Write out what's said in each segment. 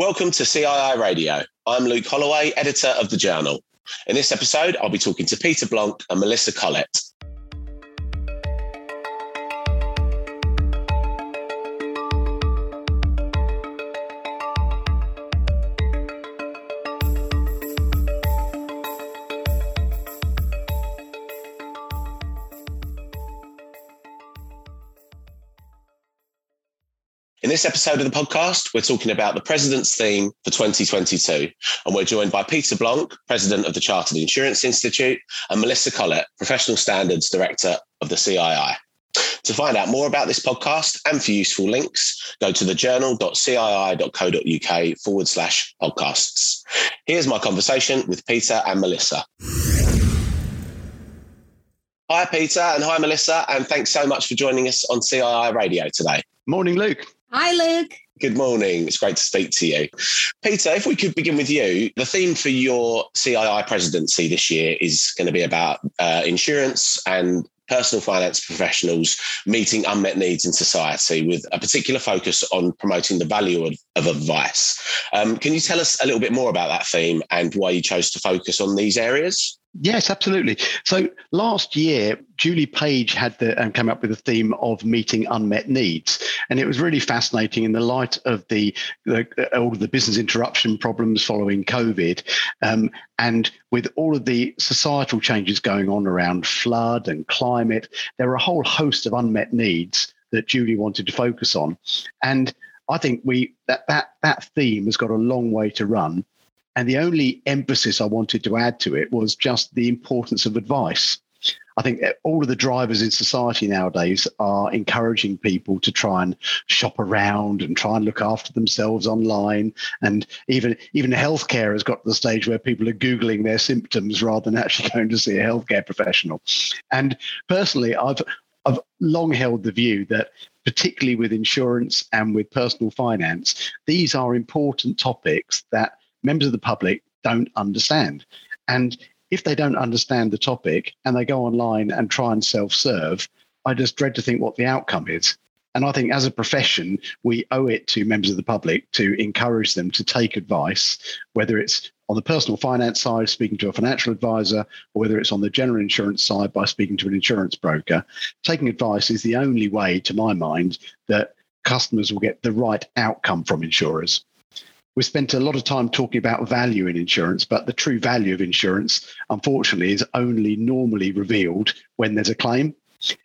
Welcome to CII Radio. I'm Luke Holloway, editor of the Journal. In this episode, I'll be talking to Peter Blanc and Melissa Collett. In this episode of the podcast, we're talking about the President's theme for 2022. And we're joined by Peter Blanc, President of the Chartered Insurance Institute, and Melissa Collett, Professional Standards Director of the CII. To find out more about this podcast and for useful links, go to thejournal.cii.co.uk forward slash podcasts. Here's my conversation with Peter and Melissa. Hi, Peter, and hi, Melissa, and thanks so much for joining us on CII Radio today. Morning, Luke. Hi, Luke. Good morning. It's great to speak to you. Peter, if we could begin with you, the theme for your CII presidency this year is going to be about uh, insurance and personal finance professionals meeting unmet needs in society with a particular focus on promoting the value of, of advice. Um, can you tell us a little bit more about that theme and why you chose to focus on these areas? Yes, absolutely. So last year, Julie Page had the um, came up with the theme of meeting unmet needs, and it was really fascinating in the light of the, the all of the business interruption problems following COVID, um, and with all of the societal changes going on around flood and climate, there are a whole host of unmet needs that Julie wanted to focus on, and I think we that that that theme has got a long way to run and the only emphasis I wanted to add to it was just the importance of advice. I think eh, all of the drivers in society nowadays are encouraging people to try and shop around and try and look after themselves online. And even even healthcare has got to the stage where people are googling their symptoms rather than actually going to see a healthcare professional. And personally, I've I've long held the view that particularly with insurance and with personal finance, these are important topics that members of the public don't understand. And if they don't understand the topic and they go online and try and self serve, I just dread to think what the outcome is. And I think as a profession, we owe it to members of the public to encourage them to take advice, whether it's on the personal finance side, speaking to a financial advisor, or whether it's on the general insurance side by speaking to an insurance broker. Taking advice is the only way, to my mind, that customers will get the right outcome from insurers we spent a lot of time talking about value in insurance, but the true value of insurance, unfortunately, is only normally revealed when there's a claim.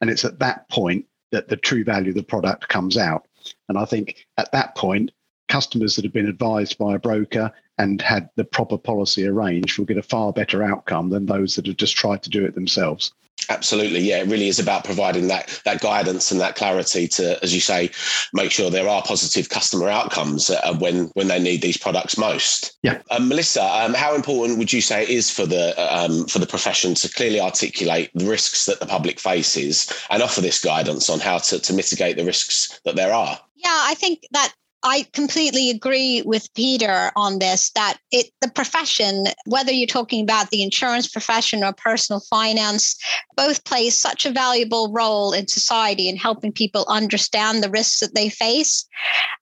And it's at that point that the true value of the product comes out. And I think at that point, customers that have been advised by a broker and had the proper policy arranged will get a far better outcome than those that have just tried to do it themselves. Absolutely, yeah. It really is about providing that that guidance and that clarity to, as you say, make sure there are positive customer outcomes uh, when when they need these products most. Yeah, um, Melissa, um, how important would you say it is for the um, for the profession to clearly articulate the risks that the public faces and offer this guidance on how to, to mitigate the risks that there are? Yeah, I think that I completely agree with Peter on this that it the profession, whether you're talking about the insurance profession or personal finance, both play such a valuable role in society in helping people understand the risks that they face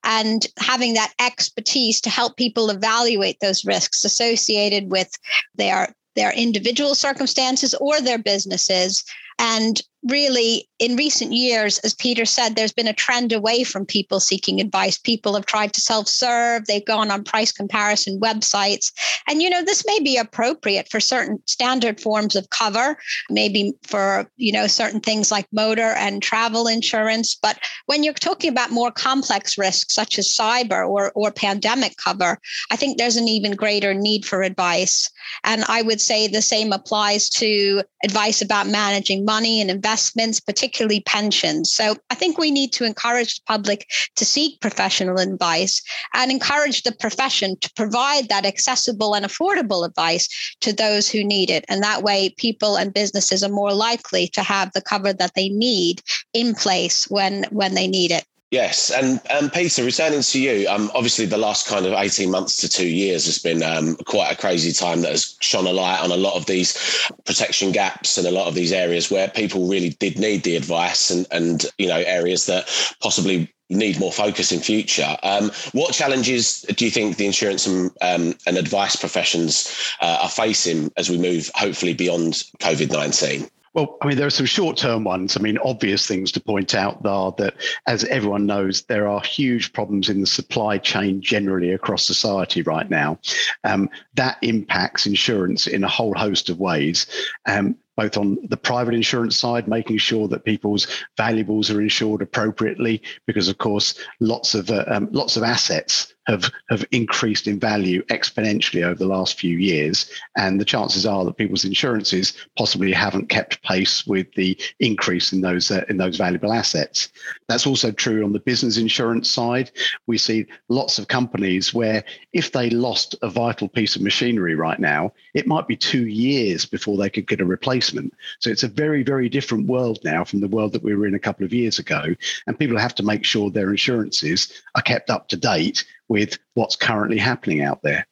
and having that expertise to help people evaluate those risks associated with their their individual circumstances or their businesses and really, in recent years, as Peter said, there's been a trend away from people seeking advice. People have tried to self serve, they've gone on price comparison websites. And, you know, this may be appropriate for certain standard forms of cover, maybe for, you know, certain things like motor and travel insurance. But when you're talking about more complex risks, such as cyber or, or pandemic cover, I think there's an even greater need for advice. And I would say the same applies to advice about managing money and investments, particularly pensions. So I think we need to encourage the public to seek professional advice and encourage the profession to provide that accessible and affordable advice to those who need it. And that way, people and businesses are more likely to have the cover that they need in place when, when they need it. Yes, and um, Peter, returning to you, um, obviously the last kind of eighteen months to two years has been um, quite a crazy time that has shone a light on a lot of these protection gaps and a lot of these areas where people really did need the advice and and you know areas that possibly need more focus in future. Um, what challenges do you think the insurance and, um, and advice professions uh, are facing as we move hopefully beyond COVID nineteen? Well, I mean, there are some short term ones. I mean, obvious things to point out are that, as everyone knows, there are huge problems in the supply chain generally across society right now. Um, that impacts insurance in a whole host of ways. Um, both on the private insurance side, making sure that people's valuables are insured appropriately, because of course, lots of uh, um, lots of assets have have increased in value exponentially over the last few years, and the chances are that people's insurances possibly haven't kept pace with the increase in those uh, in those valuable assets. That's also true on the business insurance side. We see lots of companies where if they lost a vital piece of machinery right now, it might be two years before they could get a replacement. So it's a very very different world now from the world that we were in a couple of years ago, and people have to make sure their insurances are kept up to date with what's currently happening out there.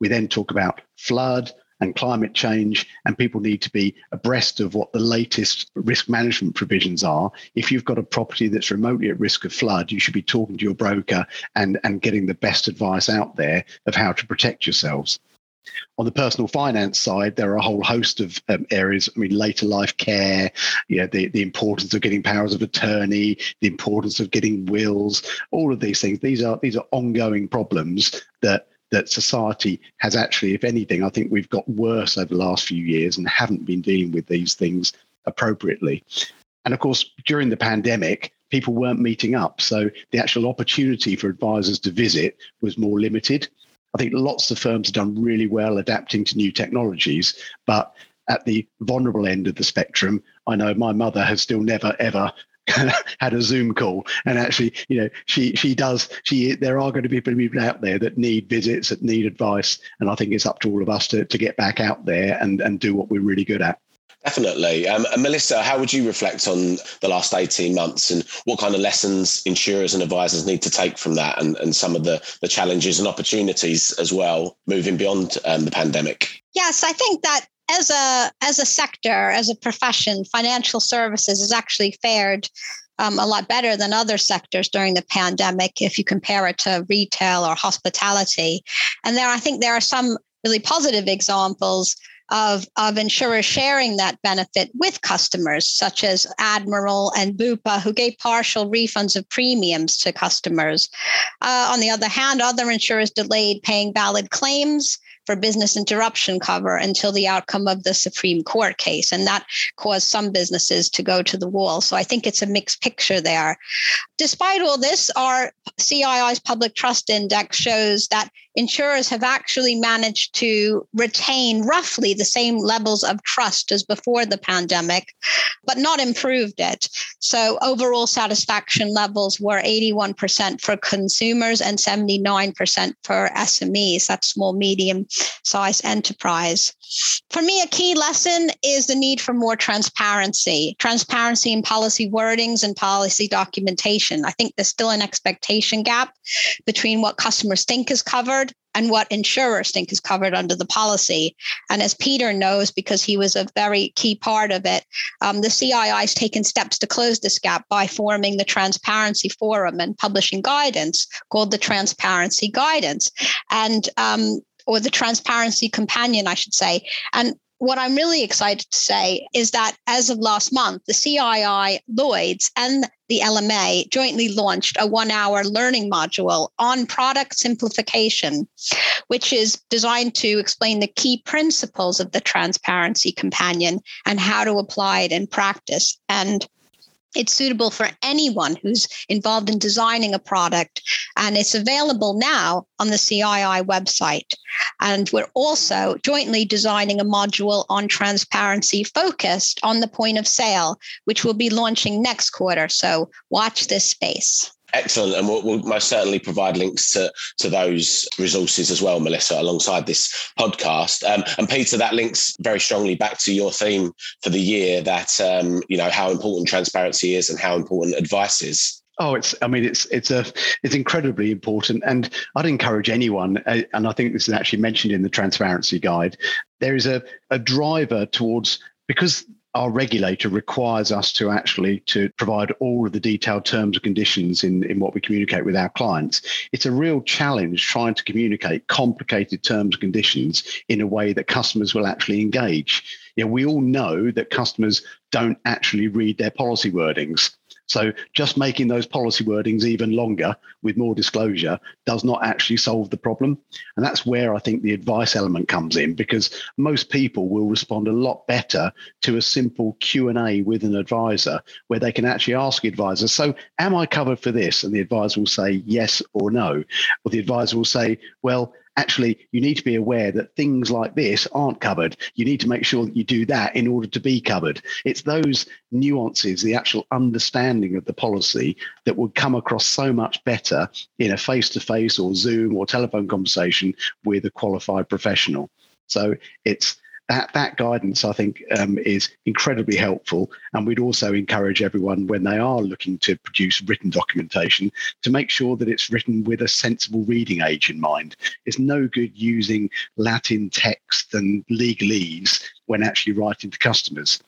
We then talk about flood and climate change, and people need to be abreast of what the latest risk management provisions are. If you've got a property that's remotely at risk of flood, you should be talking to your broker and, and getting the best advice out there of how to protect yourselves. On the personal finance side, there are a whole host of um, areas. I mean, later life care, yeah, the, the importance of getting powers of attorney, the importance of getting wills, all of these things. These are these are ongoing problems that that society has actually, if anything, I think we've got worse over the last few years and haven't been dealing with these things appropriately. And of course, during the pandemic, people weren't meeting up. So the actual opportunity for advisors to visit was more limited. I think lots of firms have done really well adapting to new technologies, but at the vulnerable end of the spectrum, I know my mother has still never ever had a Zoom call, and actually, you know, she she does. She there are going to be people out there that need visits, that need advice, and I think it's up to all of us to to get back out there and and do what we're really good at. Definitely. Um, Melissa, how would you reflect on the last 18 months and what kind of lessons insurers and advisors need to take from that and, and some of the, the challenges and opportunities as well moving beyond um, the pandemic? Yes, I think that as a as a sector, as a profession, financial services has actually fared um, a lot better than other sectors during the pandemic if you compare it to retail or hospitality. And there, I think there are some really positive examples of, of insurers sharing that benefit with customers, such as Admiral and Bupa, who gave partial refunds of premiums to customers. Uh, on the other hand, other insurers delayed paying valid claims for business interruption cover until the outcome of the Supreme Court case. And that caused some businesses to go to the wall. So I think it's a mixed picture there. Despite all this, our CII's public trust index shows that insurers have actually managed to retain roughly the same levels of trust as before the pandemic, but not improved it. So overall satisfaction levels were 81% for consumers and 79% for SMEs, that's small, medium sized enterprise. For me, a key lesson is the need for more transparency, transparency in policy wordings and policy documentation. I think there's still an expectation gap between what customers think is covered and what insurers think is covered under the policy. And as Peter knows, because he was a very key part of it, um, the CII has taken steps to close this gap by forming the Transparency Forum and publishing guidance called the Transparency Guidance. And um, or the transparency companion, I should say. And what I'm really excited to say is that as of last month, the CII, Lloyds, and the LMA jointly launched a one hour learning module on product simplification, which is designed to explain the key principles of the transparency companion and how to apply it in practice. And it's suitable for anyone who's involved in designing a product, and it's available now on the CII website. And we're also jointly designing a module on transparency focused on the point of sale, which will be launching next quarter. So watch this space. Excellent, and we'll, we'll, most certainly provide links to to those resources as well, Melissa, alongside this podcast. Um, and Peter, that links very strongly back to your theme for the year. That um, you know how important transparency is and how important advice is. Oh, it's. I mean, it's it's a it's incredibly important, and I'd encourage anyone. Uh, and I think this is actually mentioned in the transparency guide. There is a a driver towards because our regulator requires us to actually to provide all of the detailed terms and conditions in, in what we communicate with our clients. It's a real challenge trying to communicate complicated terms and conditions in a way that customers will actually engage. You know, we all know that customers don't actually read their policy wordings so just making those policy wordings even longer with more disclosure does not actually solve the problem. And that's where I think the advice element comes in because most people will respond a lot better to a simple Q&A with an advisor where they can actually ask advisors, so am I covered for this? And the advisor will say yes or no. Or the advisor will say, well, actually you need to be aware that things like this aren't covered. You need to make sure that you do that in order to be covered. It's those nuances, the actual understanding of the policy that would come across so much better in a face to face or Zoom or telephone conversation with a qualified professional. So it's that that guidance I think um, is incredibly helpful, and we'd also encourage everyone when they are looking to produce written documentation to make sure that it's written with a sensible reading age in mind. It's no good using Latin text and legalese when actually writing to customers.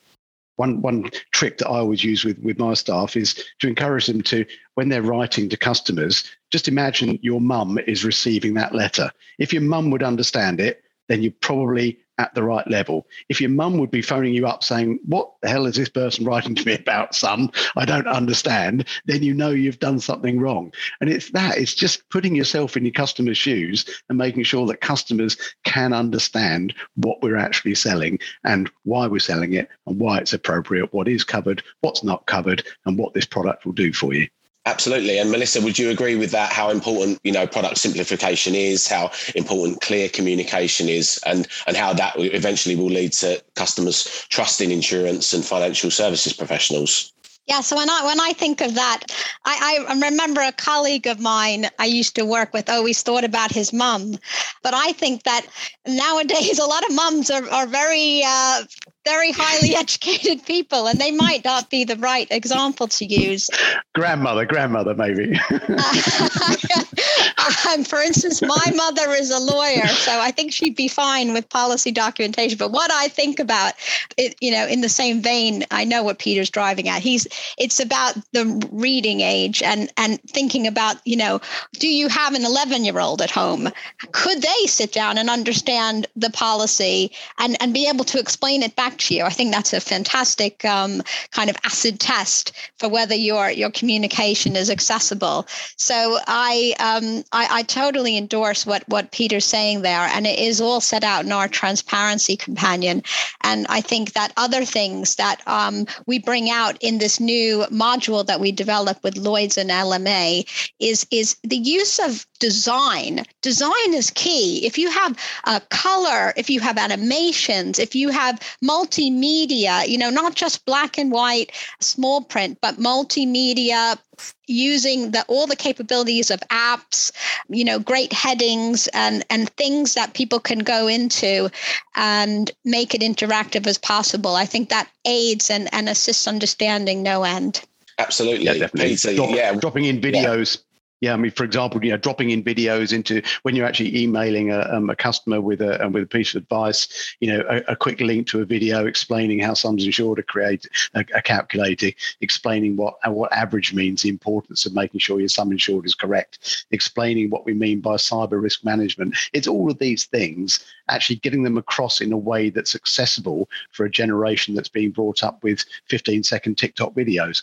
One, one trick that I always use with, with my staff is to encourage them to, when they're writing to customers, just imagine your mum is receiving that letter. If your mum would understand it, then you probably at the right level. If your mum would be phoning you up saying, What the hell is this person writing to me about, son? I don't understand, then you know you've done something wrong. And it's that, it's just putting yourself in your customer's shoes and making sure that customers can understand what we're actually selling and why we're selling it and why it's appropriate, what is covered, what's not covered, and what this product will do for you. Absolutely. And Melissa, would you agree with that? How important, you know, product simplification is, how important clear communication is, and and how that eventually will lead to customers trusting insurance and financial services professionals? Yeah, so when I when I think of that, I, I remember a colleague of mine I used to work with always thought about his mum, but I think that nowadays a lot of mums are, are very uh, very highly educated people, and they might not be the right example to use. Grandmother, grandmother, maybe. um, for instance, my mother is a lawyer, so I think she'd be fine with policy documentation. But what I think about it, you know, in the same vein, I know what Peter's driving at. He's it's about the reading age and and thinking about, you know, do you have an 11 year old at home? Could they sit down and understand the policy and and be able to explain it back you. I think that's a fantastic um, kind of acid test for whether your your communication is accessible. So I, um, I, I totally endorse what what Peter's saying there, and it is all set out in our transparency companion. And I think that other things that um, we bring out in this new module that we develop with Lloyd's and LMA is is the use of design. Design is key. If you have a color, if you have animations, if you have multimedia, you know, not just black and white, small print, but multimedia using the all the capabilities of apps you know great headings and and things that people can go into and make it interactive as possible. I think that aids and and assists understanding no end. Absolutely. Yeah, definitely. Peter, uh, Drop, yeah. dropping in videos yeah yeah, I mean, for example, you know, dropping in videos into when you're actually emailing a, um, a customer with a with a piece of advice, you know, a, a, quick link to a video explaining how sums insured are created, are, are calculated, explaining what uh, what average means, the importance of making sure your sum insured is correct, explaining what we mean by cyber risk management. It's all of these things, actually getting them across in a way that's accessible for a generation that's being brought up with 15 second TikTok videos.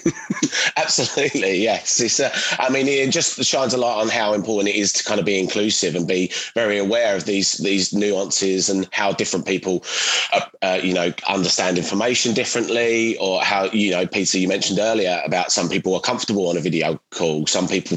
Absolutely, yes. It's, uh, I mean, it just shines a light on how important it is to kind of be inclusive and be very aware of these these nuances and how different people, uh, uh, you know, understand information differently, or how you know, Peter, you mentioned earlier about some people are comfortable on a video call, some people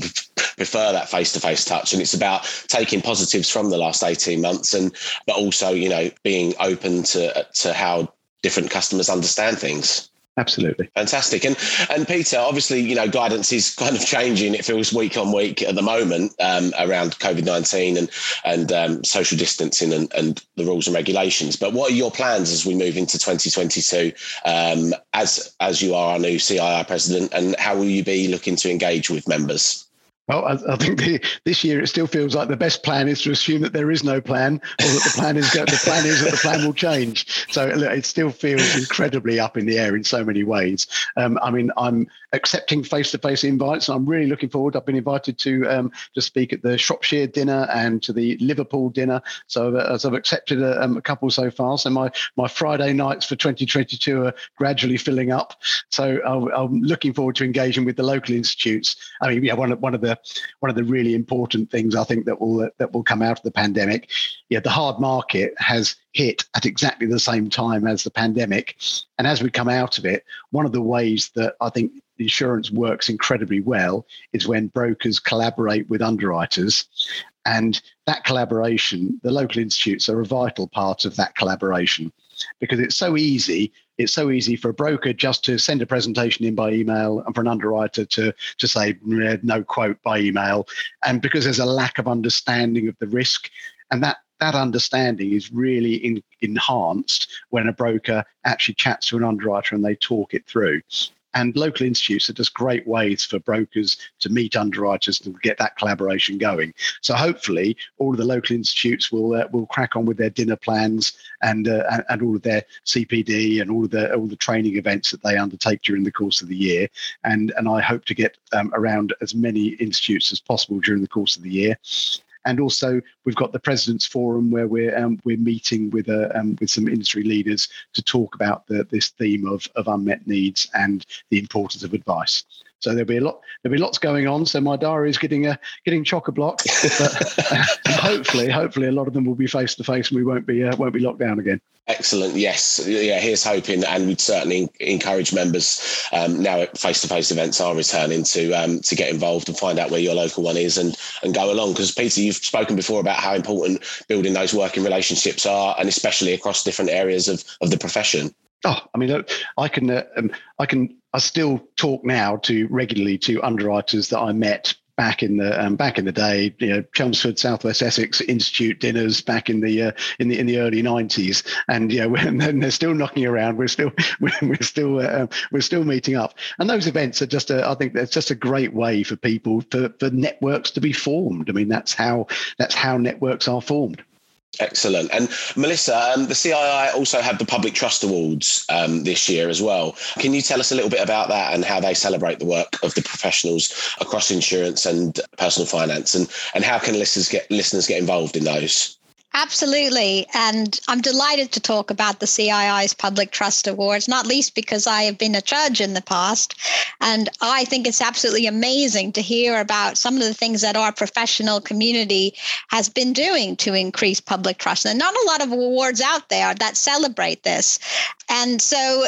prefer that face to face touch, and it's about taking positives from the last eighteen months, and but also you know being open to to how different customers understand things. Absolutely. Fantastic. And and Peter, obviously, you know, guidance is kind of changing. It feels week on week at the moment um, around COVID 19 and, and um, social distancing and, and the rules and regulations. But what are your plans as we move into 2022 um, as, as you are our new CII president? And how will you be looking to engage with members? Well, I, I think the, this year it still feels like the best plan is to assume that there is no plan, or that the plan is the plan is that the plan will change. So it still feels incredibly up in the air in so many ways. Um, I mean, I'm accepting face-to-face invites. I'm really looking forward. I've been invited to um, to speak at the Shropshire dinner and to the Liverpool dinner. So uh, as I've accepted a, um, a, couple so far, so my my Friday nights for 2022 are gradually filling up. So i am looking forward to engaging with the local institutes. I mean, yeah, one of one of the one of the really important things I think that will that will come out of the pandemic. Yeah, the hard market has hit at exactly the same time as the pandemic, and as we come out of it, one of the ways that I think insurance works incredibly well is when brokers collaborate with underwriters. And that collaboration the local institutes are a vital part of that collaboration because it's so easy it's so easy for a broker just to send a presentation in by email and for an underwriter to to say no quote by email. And because there's a lack of understanding of the risk and that that understanding is really in, enhanced when a broker actually chats to an underwriter and they talk it through and local institutes are just great ways for brokers to meet underwriters to get that collaboration going. So hopefully, all of the local institutes will uh, will crack on with their dinner plans and, uh, and and all of their CPD and all of the all the training events that they undertake during the course of the year. And and I hope to get um, around as many institutes as possible during the course of the year and also we've got the President's Forum where we're um, we're meeting with uh, um, with some industry leaders to talk about the, this theme of of unmet needs and the importance of advice. So there'll be a lot there'll be lots going on. So my diary is getting a getting chock a block, but hopefully hopefully a lot of them will be face to face and we won't be uh, won't be locked down again. Excellent. Yes. Yeah. Here's hoping, and we'd certainly encourage members um, now face-to-face events are returning to um, to get involved and find out where your local one is and and go along. Because Peter, you've spoken before about how important building those working relationships are, and especially across different areas of of the profession. Oh, I mean, I can, uh, um, I can, I still talk now to regularly to underwriters that I met back in the um, back in the day, you know, Chelmsford Southwest Essex Institute dinners back in the uh, in the in the early nineties, and you yeah, when they're still knocking around, we're still we're, we're still uh, um, we're still meeting up, and those events are just a, I think that's just a great way for people for for networks to be formed. I mean, that's how that's how networks are formed. Excellent. And Melissa, um, the CII also had the Public Trust Awards um, this year as well. Can you tell us a little bit about that and how they celebrate the work of the professionals across insurance and personal finance, and and how can listeners get listeners get involved in those? Absolutely. And I'm delighted to talk about the CII's Public Trust Awards, not least because I have been a judge in the past. And I think it's absolutely amazing to hear about some of the things that our professional community has been doing to increase public trust. And not a lot of awards out there that celebrate this. And so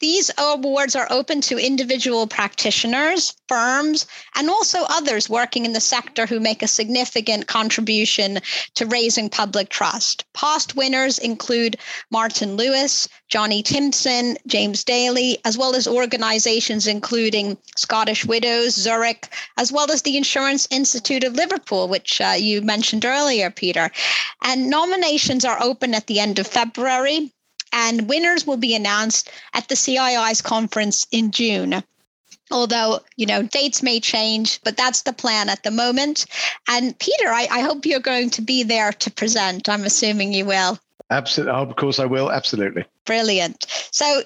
these awards are open to individual practitioners, firms, and also others working in the sector who make a significant contribution to raising public trust. Past winners include Martin Lewis, Johnny Timpson, James Daly, as well as organizations including Scottish Widows, Zurich, as well as the Insurance Institute of Liverpool, which uh, you mentioned earlier, Peter. And nominations are open at the end of February and winners will be announced at the CII's conference in June. Although, you know, dates may change, but that's the plan at the moment. And Peter, I, I hope you're going to be there to present. I'm assuming you will. Absolutely. Oh, of course, I will. Absolutely. Brilliant. So,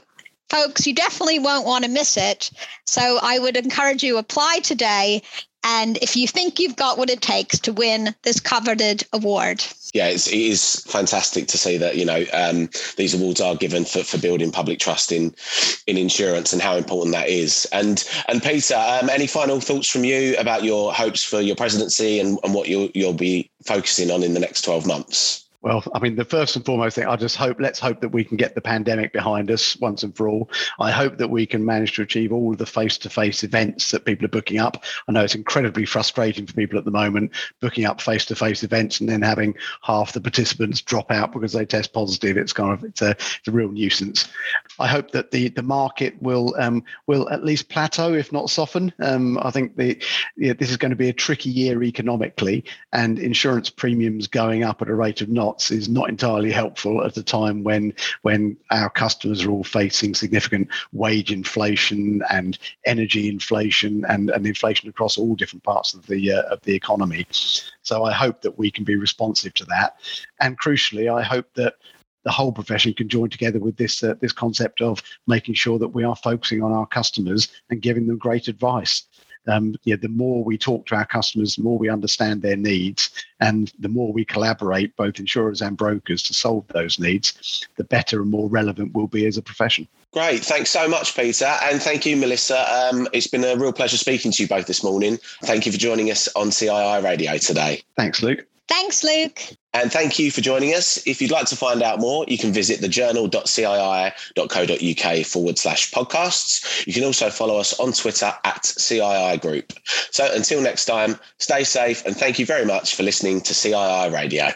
folks, you definitely won't want to miss it. So, I would encourage you apply today and if you think you've got what it takes to win this coveted award. Yeah, it's, it is fantastic to see that you know um, these awards are given for, for building public trust in in insurance and how important that is. And and Peter, um, any final thoughts from you about your hopes for your presidency and, and what you'll you'll be focusing on in the next twelve months? Well, I mean, the first and foremost thing, I just hope, let's hope that we can get the pandemic behind us once and for all. I hope that we can manage to achieve all of the face to face events that people are booking up. I know it's incredibly frustrating for people at the moment booking up face to face events and then having half the participants drop out because they test positive. It's kind of, it's a, it's a real nuisance. I hope that the, the market will, um, will at least plateau, if not soften. Um, I think the, yeah, this is going to be a tricky year economically and insurance premiums going up at a rate of not is not entirely helpful at a time when when our customers are all facing significant wage inflation and energy inflation and, and inflation across all different parts of the uh, of the economy. So I hope that we can be responsive to that, and crucially, I hope that the whole profession can join together with this uh, this concept of making sure that we are focusing on our customers and giving them great advice um, yeah, the more we talk to our customers, the more we understand their needs, and the more we collaborate, both insurers and brokers, to solve those needs, the better and more relevant we'll be as a profession. Great. Thanks so much, Peter. And thank you, Melissa. Um, it's been a real pleasure speaking to you both this morning. Thank you for joining us on CII Radio today. Thanks, Luke. Thanks, Luke. And thank you for joining us. If you'd like to find out more, you can visit thejournal.cii.co.uk forward slash podcasts. You can also follow us on Twitter at CII Group. So until next time, stay safe and thank you very much for listening to CII Radio.